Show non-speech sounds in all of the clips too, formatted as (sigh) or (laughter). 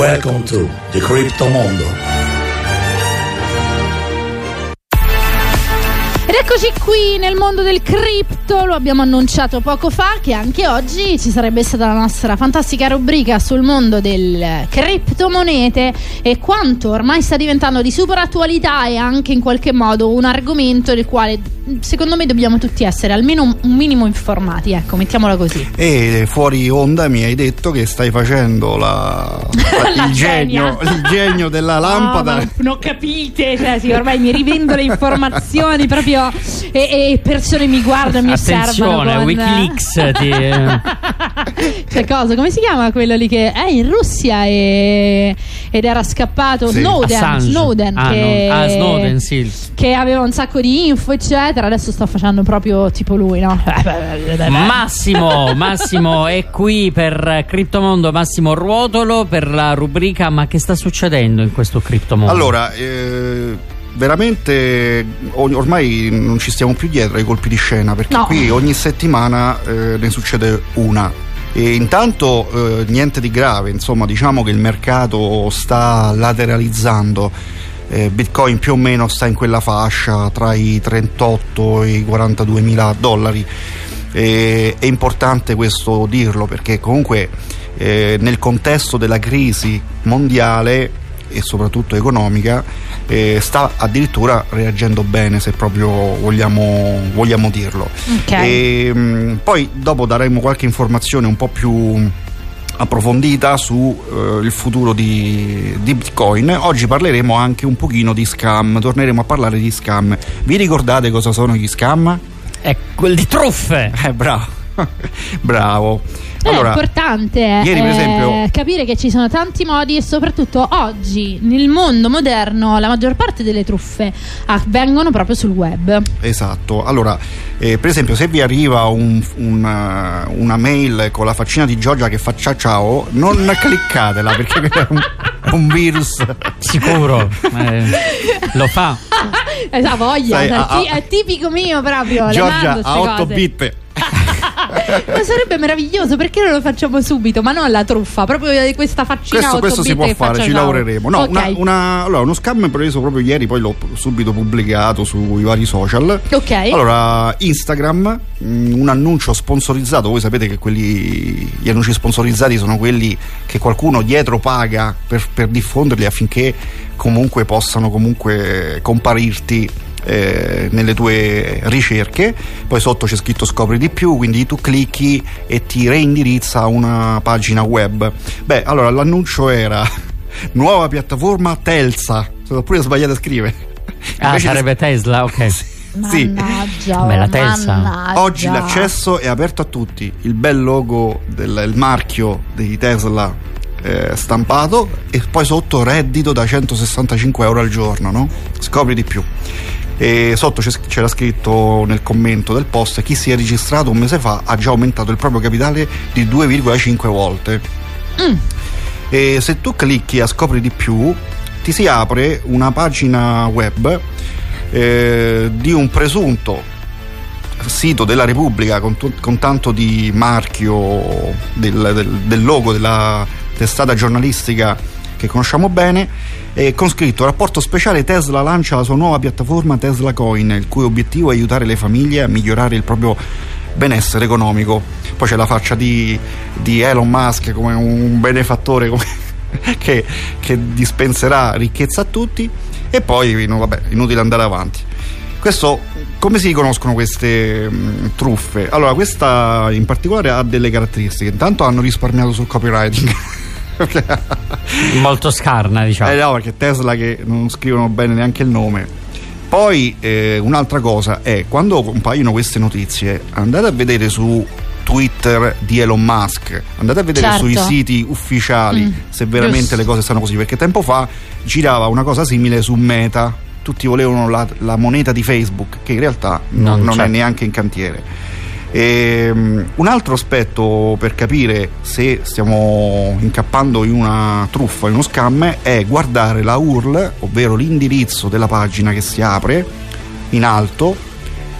Welcome to the Crypto Mondo. Eccoci qui nel mondo del cripto, lo abbiamo annunciato poco fa che anche oggi ci sarebbe stata la nostra fantastica rubrica sul mondo del criptomonete e quanto ormai sta diventando di super attualità e anche in qualche modo un argomento del quale secondo me dobbiamo tutti essere almeno un minimo informati, ecco, mettiamola così. E fuori onda mi hai detto che stai facendo la, La (laughs) il, genio, il genio della (laughs) lampada. No, non capite, cioè, sì, ormai mi rivendo le informazioni proprio e, e persone mi guardano, mi osservano. Attenzione, con- Wikileaks ti... (laughs) Cioè, cosa? Come si chiama quello lì che è in Russia e- ed era scappato? Sì. Snowden. Assange. Snowden, Ah, che, no. Ah, Snowden, sì. che aveva un sacco di info, eccetera. Adesso sto facendo proprio tipo lui, no? (laughs) Massimo, Massimo è qui per Criptomondo, Massimo Ruotolo per la rubrica Ma che sta succedendo in questo criptomondo? Allora, eh, veramente ormai non ci stiamo più dietro ai colpi di scena perché No. qui ogni settimana eh, ne succede una. E intanto eh, niente di grave, insomma diciamo che il mercato sta lateralizzando, Eh, Bitcoin più o meno sta in quella fascia tra i 38 e i 42 mila dollari. E- è importante questo dirlo perché comunque eh, nel contesto della crisi mondiale e soprattutto economica eh, sta addirittura reagendo bene se proprio vogliamo, vogliamo dirlo. Ok. E, mh, poi dopo daremo qualche informazione un po' più approfondita sul futuro di, di Bitcoin. Oggi parleremo anche un pochino di scam, torneremo a parlare di scam. Vi ricordate cosa sono gli scam? È quel di truffe. Eh, bravo. (laughs) Bravo. È importante ieri, per eh, esempio- capire che ci sono tanti modi e soprattutto oggi nel mondo moderno la maggior parte delle truffe avvengono proprio sul web. Esatto, allora eh, per esempio se vi arriva un- una, una mail con la faccina di Giorgia che fa ciao ciao, non cliccatela perché (laughs) è un, è un virus. Sicuro. Eh, lo fa. (laughs) Eh, la voglia, Sai, è, a- a- è tipico mio proprio. Giorgia a ste 8 cose. bit. Ma sarebbe meraviglioso, perché non lo facciamo subito? Ma non la truffa, proprio questa faccina Questo, 8 questo si può fare, ci lavoreremo. No, Ok. una- una- allora, uno scam preso proprio ieri, poi l'ho subito pubblicato sui vari social. Ok. Allora, Instagram, mh, un annuncio sponsorizzato, voi sapete che quelli, gli annunci sponsorizzati sono quelli che qualcuno dietro paga per, per diffonderli affinché comunque possano comunque comparirti eh, nelle tue ricerche poi sotto c'è scritto scopri di più quindi tu clicchi e ti reindirizza a una pagina web beh allora l'annuncio era (laughs) nuova piattaforma Telsa sono pure sbagliato a scrivere Ah, Invece di- sarebbe Tesla, ok. (laughs) sì. Mannaggia, Beh, la Telsa. mannaggia. Oggi l'accesso è aperto a tutti, il bel logo del il marchio di Tesla eh, stampato e poi sotto reddito da 165 euro al giorno, no? Scopri di più. E sotto c'era scritto nel commento del post chi si è registrato un mese fa ha già aumentato il proprio capitale di 2,5 volte. E se tu clicchi a scopri di più ti si apre una pagina web eh, di un presunto sito della Repubblica con, tu- con tanto di marchio del, del- del logo della testata giornalistica che conosciamo bene e con scritto rapporto speciale Tesla lancia la sua nuova piattaforma Tesla Coin il cui obiettivo è aiutare le famiglie a migliorare il proprio benessere economico poi c'è la faccia di, di Elon Musk come un benefattore come- (laughs) che, che dispenserà ricchezza a tutti e poi no, vabbè inutile andare avanti questo, come si riconoscono queste mh, truffe? Allora, questa in particolare ha delle caratteristiche. Intanto hanno risparmiato sul copywriting. (laughs) (laughs) Molto scarna, diciamo. eh no, perché Tesla che non scrivono bene neanche il nome. Poi eh, un'altra cosa è quando compaiono queste notizie, andate a vedere su Twitter di Elon Musk, andate a vedere Certo. sui siti ufficiali Mm, se veramente giusto. le cose stanno così, perché tempo fa girava una cosa simile su Meta, tutti volevano la, la moneta di Facebook, che in realtà no- Non non, c'è. è neanche in cantiere. Ehm, un altro aspetto per capire se stiamo incappando in una truffa, in uno scam, è guardare la URL, ovvero l'indirizzo della pagina che si apre in alto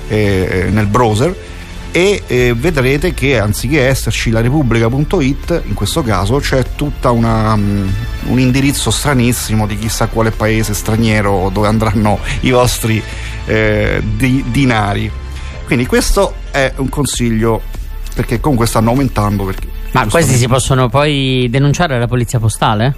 eh, nel browser e eh, vedrete che anziché esserci la repubblica.it in questo caso c'è tutto um, un indirizzo stranissimo di chissà quale paese straniero dove andranno i vostri eh, di, dinari quindi questo è un consiglio perché comunque stanno aumentando perché, ma questi si possono poi denunciare alla polizia postale?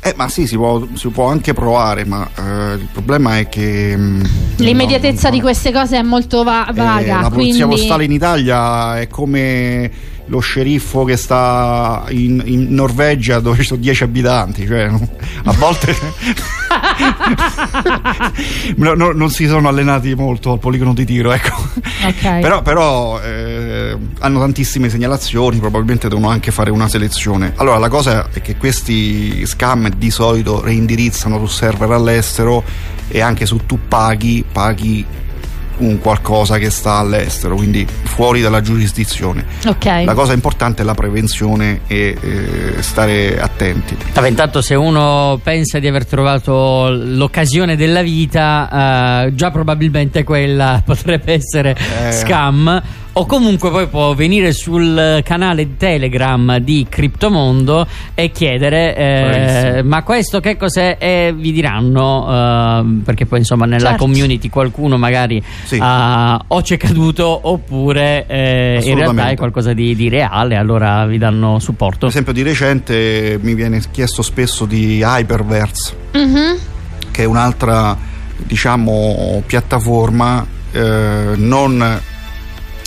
Eh, ma sì, si può, si può anche provare, ma eh, il problema è che. Mh, mm, L'immediatezza no, di queste cose è molto va- vaga. Eh, la polizia quindi... postale in Italia è come lo sceriffo che sta in, in Norvegia dove ci sono 10 abitanti, cioè a volte (laughs) no, no, non si sono allenati molto al poligono di tiro, ecco. Okay. Però, però eh, hanno tantissime segnalazioni, probabilmente devono anche fare una selezione. Allora la cosa è che questi scam di solito reindirizzano su server all'estero e anche su tu paghi, paghi un qualcosa che sta all'estero, quindi fuori dalla giurisdizione. Okay. La cosa importante è la prevenzione e eh, stare attenti. Vabbè, intanto se uno pensa di aver trovato l'occasione della vita, eh, già probabilmente quella (laughs) potrebbe essere eh. scam o comunque poi può venire sul canale Telegram di Criptomondo e chiedere eh, ma questo che cos'è e vi diranno eh, perché poi insomma nella certo. community qualcuno magari sì. uh, o c'è caduto oppure eh, in realtà è qualcosa di, di, reale allora vi danno supporto per esempio di recente mi viene chiesto spesso di Hyperverse mm-hmm. che è un'altra diciamo piattaforma eh, non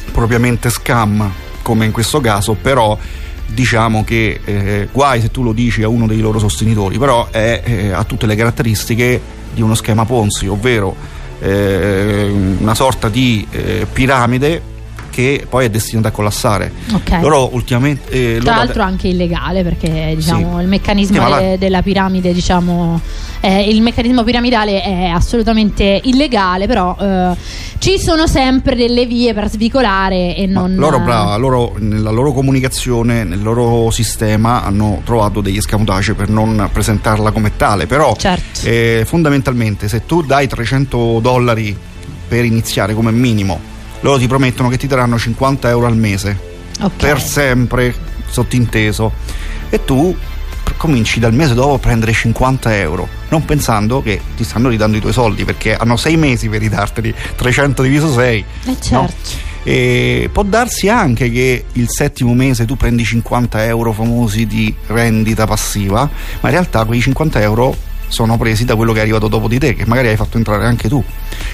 propriamente scam come in questo caso, però diciamo che eh, guai se tu lo dici a uno dei loro sostenitori, però è, eh, ha tutte le caratteristiche di uno schema Ponzi, ovvero eh, una sorta di eh, piramide che poi è destinata a collassare. Okay. Loro ultimamente. Eh, Tra l'altro anche illegale perché diciamo, sì. il meccanismo sì, la... della piramide, diciamo, eh, il meccanismo piramidale è assolutamente illegale, però eh, ci sono sempre delle vie per svicolare e non. Ma loro, brava, loro nella loro comunicazione, nel loro sistema hanno trovato degli escamotage per non presentarla come tale, però certo. Eh, fondamentalmente se tu dai 300 dollari per iniziare come minimo loro ti promettono che ti daranno 50 euro al mese okay. per sempre sottinteso e tu cominci dal mese dopo a prendere 50 euro non pensando che ti stanno ridando i tuoi soldi perché hanno 6 mesi per ridarteli 300 diviso 6 eh certo no? e può darsi anche che il settimo mese tu prendi 50 euro famosi di rendita passiva ma in realtà quei 50 euro sono presi da quello che è arrivato dopo di te, che magari hai fatto entrare anche tu.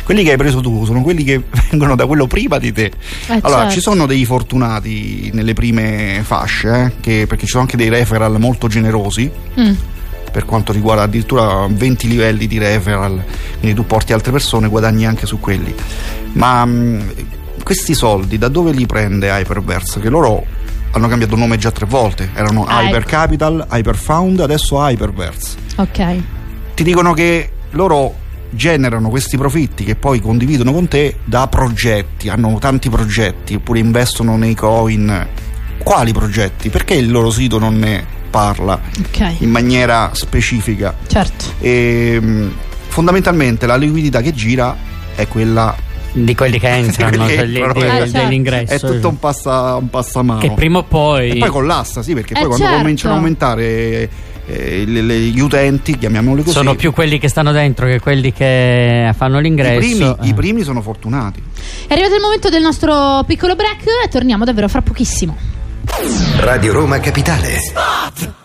Quelli che hai preso tu sono quelli che (laughs) vengono da quello prima di te. Eh, allora, certo. ci sono dei fortunati nelle prime fasce, eh, che, perché ci sono anche dei referral molto generosi. Mm. Per quanto riguarda addirittura 20 livelli di referral, quindi tu porti altre persone, guadagni anche su quelli. Ma mh, mm, questi soldi da dove li prende Hyperverse? Che loro hanno cambiato nome già tre volte. Erano ah, Hyper ecco. Capital, Hyperfound, adesso Hyperverse. Ok ti dicono che loro generano questi profitti che poi condividono con te da progetti, hanno tanti progetti, oppure investono nei coin. Quali progetti? Perché il loro sito non ne parla okay. in maniera specifica? Certo. E, ehm, fondamentalmente la liquidità che gira è quella di quelli che entrano, (laughs) quelli, di, eh, certo. dell'ingresso. È tutto un, passa, un passamano. Che prima o poi. E poi collassa, sì, perché eh poi quando certo. cominciano a aumentare eh, gli utenti, chiamiamoli così. Sono più quelli che stanno dentro che quelli che fanno l'ingresso. I primi, eh. i primi sono fortunati. È arrivato il momento del nostro piccolo break e torniamo davvero fra pochissimo. Radio Roma Capitale. Spot!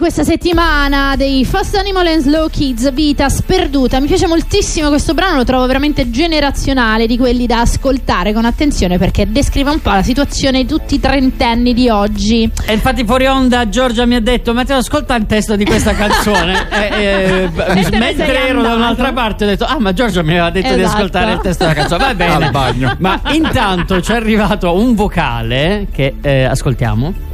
Questa settimana dei Fast Animal and Slow Kids, Vita sperduta. Mi piace moltissimo questo brano, lo trovo veramente generazionale, di quelli da ascoltare con attenzione perché descrive un po' la situazione di tutti i trentenni di oggi. E infatti fuori onda Giorgia mi ha detto Matteo ascolta il testo di questa canzone (laughs) e, e, mentre ero da un'altra parte ho detto ah ma Giorgia mi aveva detto esatto. di ascoltare il testo della canzone va (laughs) bene al bagno ma intanto ci è arrivato un vocale che eh, ascoltiamo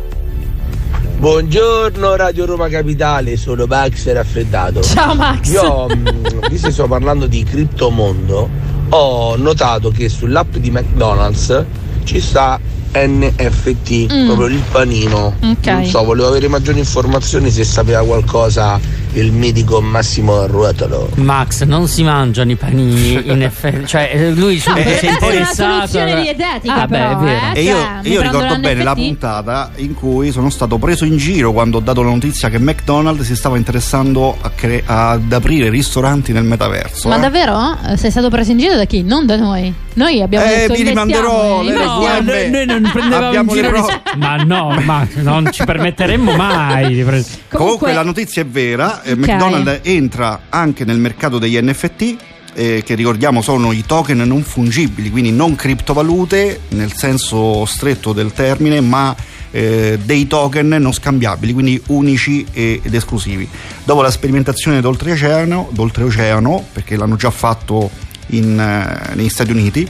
Buongiorno Radio Roma Capitale, sono Max raffreddato. Ciao Max. Io, mm, visto che sto parlando di criptomondo, ho notato che sull'app di McDonald's ci sta NFT, mm. proprio il panino. Okay. Non so, volevo avere maggiori informazioni se sapeva qualcosa il mitico Massimo Ruotolo. Max, non si mangiano i panini (laughs) in effetti, cioè eh, lui no, si è interessato. È una dietetica, ah, però, beh, eh? E io, cioè, io ricordo bene la puntata in cui sono stato preso in giro quando ho dato la notizia che McDonald's si stava interessando a cre- ad aprire ristoranti nel metaverso. Ma eh? davvero? Sei stato preso in giro da chi? Non da noi. Noi abbiamo eh, detto vi rimanderò le no, noi, noi non prendevamo in giro pro- ma no, ma non ci permetteremmo mai di prendere. (laughs) Comunque, Comunque la notizia è vera, eh, okay. McDonald's entra anche nel mercato degli NFT eh, che ricordiamo sono i token non fungibili, quindi non criptovalute nel senso stretto del termine, ma eh, dei token non scambiabili, quindi unici ed esclusivi. Dopo la sperimentazione d'oltreoceano, d'oltreoceano perché l'hanno già fatto in, eh, negli Stati Uniti,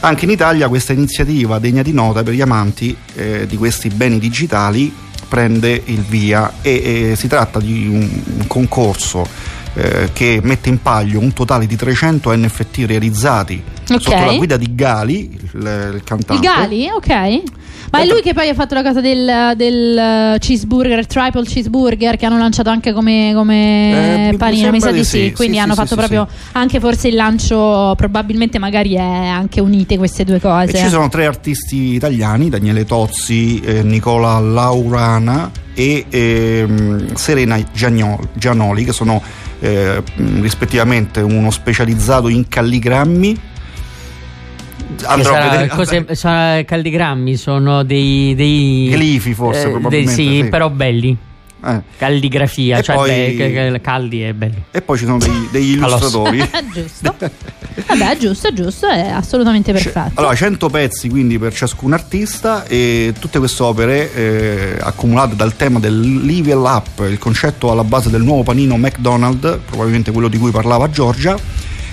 anche in Italia questa iniziativa degna di nota per gli amanti eh, di questi beni digitali prende il via. E, e si tratta di un, concorso eh, che mette in palio un totale di 300 NFT realizzati okay. sotto la guida di Gali, il, il cantante. Di Gali, ok. Ma è lui che poi ha fatto la cosa del, del cheeseburger, triple cheeseburger, che hanno lanciato anche come, come eh, panino, mi sa di sì. sì. Quindi sì, hanno sì, fatto proprio anche forse il lancio, probabilmente magari è anche unite queste due cose. E ci sono tre artisti italiani, Daniele Tozzi, eh, Nicola Laurana e eh, Serena Gianoli, che sono eh, rispettivamente uno specializzato in calligrammi andrò sarà, a vedere. Cose, sono calligrammi, sono dei. dei glifi, forse, eh, probabilmente. Dei, sì, sì, però belli. Eh. Calligrafia, e cioè poi, beh, caldi e belli. E poi ci sono dei, degli (laughs) illustratori. (laughs) giusto. (laughs) Vabbè, giusto, giusto, è assolutamente perfetto. Allora, 100 pezzi quindi per ciascun artista e tutte queste opere eh, accumulate dal tema del level up, il concetto alla base del nuovo panino McDonald's, probabilmente quello di cui parlava Giorgia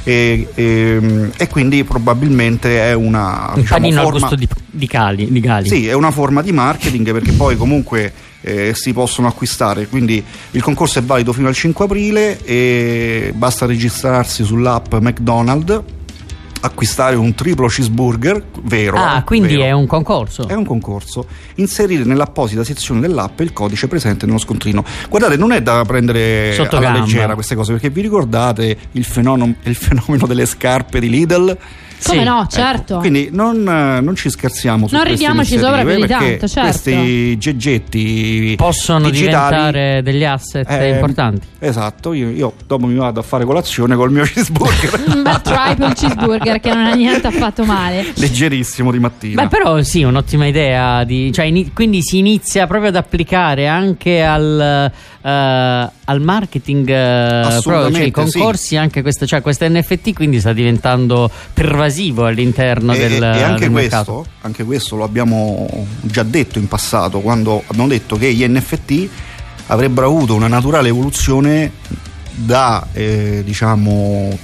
e, e, e quindi probabilmente è una un diciamo, panino forma, al gusto di, di, cali, di gali. Sì, è una forma di marketing perché poi comunque eh, si possono acquistare. Quindi il concorso è valido fino al 5 aprile e basta registrarsi sull'app McDonald's acquistare un triplo cheeseburger vero. Ah, quindi vero. è un concorso. È un concorso. Inserire nell'apposita sezione dell'app il codice presente nello scontrino. Guardate, non è da prendere Sotto alla gamba. leggera queste cose, perché vi ricordate il fenomeno, il fenomeno delle scarpe di Lidl? Come sì. no, certo. Ecco, quindi non, non, ci scherziamo su Non ridiamoci sopra più di tanto, certo. Questi geggetti possono digitali, diventare degli asset eh, importanti. Esatto, io, io, dopo mi vado a fare colazione col mio (laughs) cheeseburger. (laughs) Bel triple cheeseburger che non ha niente affatto male. Leggerissimo di mattina. Beh, però sì, un'ottima idea. Di, cioè, in, quindi si inizia proprio ad applicare anche al, uh, al marketing, uh, proprio, cioè, i concorsi, sì. anche questo, cioè, questo NFT quindi sta diventando pervasivo all'interno e, del, e anche del questo, anche questo lo abbiamo già detto in passato quando abbiamo detto che gli NFT avrebbero avuto una naturale evoluzione da eh, diciamo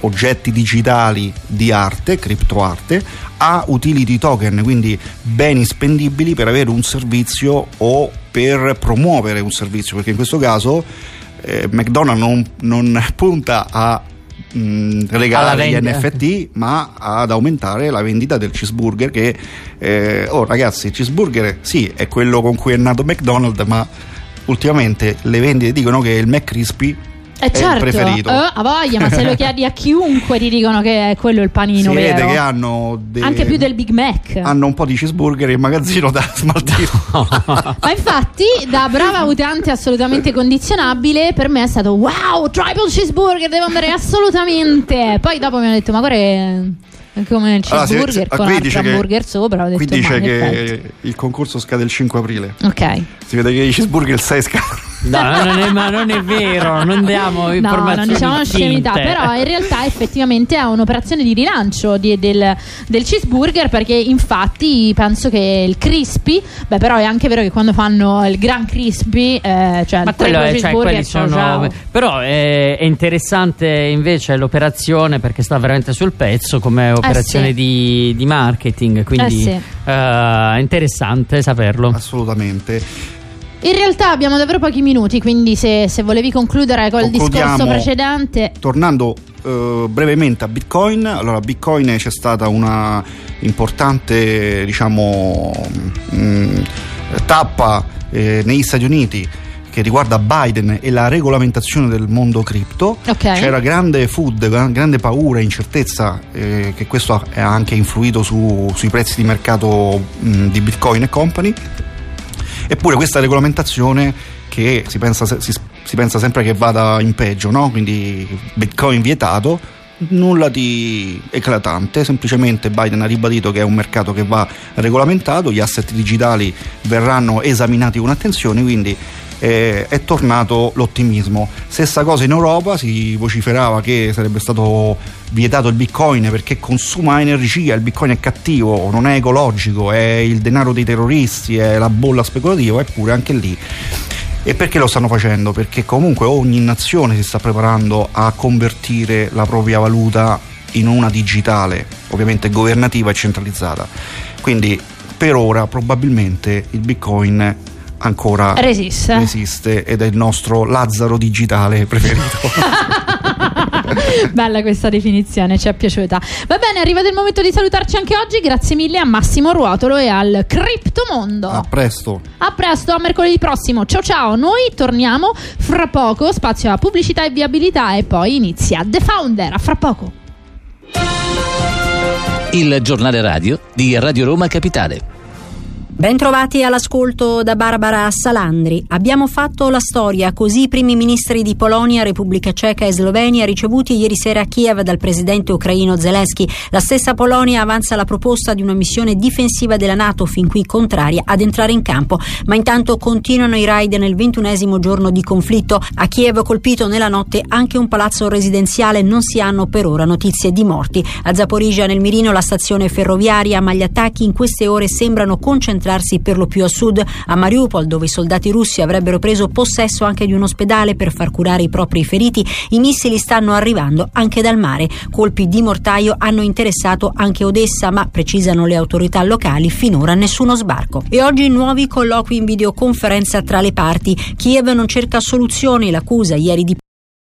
oggetti digitali di arte, criptoarte, a utility token, quindi beni spendibili per avere un servizio o per promuovere un servizio, perché in questo caso eh, McDonald's non, non (laughs) punta a mh, regalare gli NFT ma ad aumentare la vendita del cheeseburger che eh, oh ragazzi il cheeseburger sì è quello con cui è nato McDonald's ma ultimamente le vendite dicono che il McCrispy eh certo, preferito. Eh, a voglia, ma se lo chiedi a (laughs) chiunque ti dicono che è quello il panino si vero. vede che hanno de... anche più del Big Mac. Hanno un po' di cheeseburger in magazzino da (laughs) smaltire. No. ma infatti, da brava utente assolutamente condizionabile, per me è stato wow, triple cheeseburger, devo andare assolutamente. Poi dopo mi hanno detto, ma guarda come il cheeseburger allora, con un hamburger sopra. qui dice che il concorso scade il 5 aprile. Ok. Si vede che i cheeseburger il 6 scadono. No, non è, ma non è vero, non diamo informazioni. No, non diciamo scemità, però in realtà effettivamente è un'operazione di rilancio di, del, del, cheeseburger perché infatti penso che il crispy, beh però è anche vero che quando fanno il gran crispy, eh, cioè ma il quello è, cioè, sono, ciao. però è, è, interessante invece l'operazione perché sta veramente sul pezzo come operazione eh sì. di, di, marketing, quindi eh sì. uh, è interessante saperlo. Assolutamente. In realtà abbiamo davvero pochi minuti, quindi se, se volevi concludere col discorso precedente. Tornando uh, brevemente a Bitcoin, allora Bitcoin c'è stata una importante diciamo, mh, mm, tappa eh, negli Stati Uniti che riguarda Biden e la regolamentazione del mondo cripto. Okay. C'era grande food, grande paura e incertezza eh, che questo ha anche influito su, sui prezzi di mercato mh, di Bitcoin e company. Eppure questa regolamentazione che si pensa, si, si pensa sempre che vada in peggio, no? quindi Bitcoin vietato, nulla di eclatante, semplicemente Biden ha ribadito che è un mercato che va regolamentato, gli asset digitali verranno esaminati con attenzione, quindi eh, è tornato l'ottimismo. Stessa cosa in Europa, si vociferava che sarebbe stato vietato il bitcoin perché consuma energia, il bitcoin è cattivo, non è ecologico, è il denaro dei terroristi, è la bolla speculativa, eppure anche lì. E perché lo stanno facendo? Perché comunque ogni nazione si sta preparando a convertire la propria valuta in una digitale, ovviamente governativa e centralizzata. Quindi per ora probabilmente il bitcoin ancora resiste. resiste ed è il nostro Lazzaro digitale preferito. (laughs) Bella questa definizione, ci è piaciuta. Va bene, è arrivato il momento di salutarci anche oggi. Grazie mille a Massimo Ruotolo e al Criptomondo. A presto. A presto, a mercoledì prossimo. Ciao ciao, noi torniamo fra poco. Spazio a pubblicità e viabilità e poi inizia The Founder. A fra poco. Il giornale radio di Radio Roma Capitale. Bentrovati all'ascolto da Barbara Salandri. Abbiamo fatto la storia, così i primi ministri di Polonia, Repubblica Ceca e Slovenia ricevuti ieri sera a Kiev dal presidente ucraino Zelensky. La stessa Polonia avanza la proposta di una missione difensiva della Nato, fin qui contraria ad entrare in campo. Ma intanto continuano i raid nel ventunesimo giorno di conflitto. A Kiev colpito nella notte anche un palazzo residenziale, non si hanno per ora notizie di morti. A Zaporizia nel mirino la stazione ferroviaria, ma gli attacchi in queste ore sembrano concentrati concentrarsi per lo più a sud, a Mariupol, dove i soldati russi avrebbero preso possesso anche di un ospedale per far curare i propri feriti, i missili stanno arrivando anche dal mare. Colpi di mortaio hanno interessato anche Odessa, ma precisano le autorità locali, finora nessuno sbarco. E oggi nuovi colloqui in videoconferenza tra le parti. Kiev non cerca soluzioni, l'accusa ieri di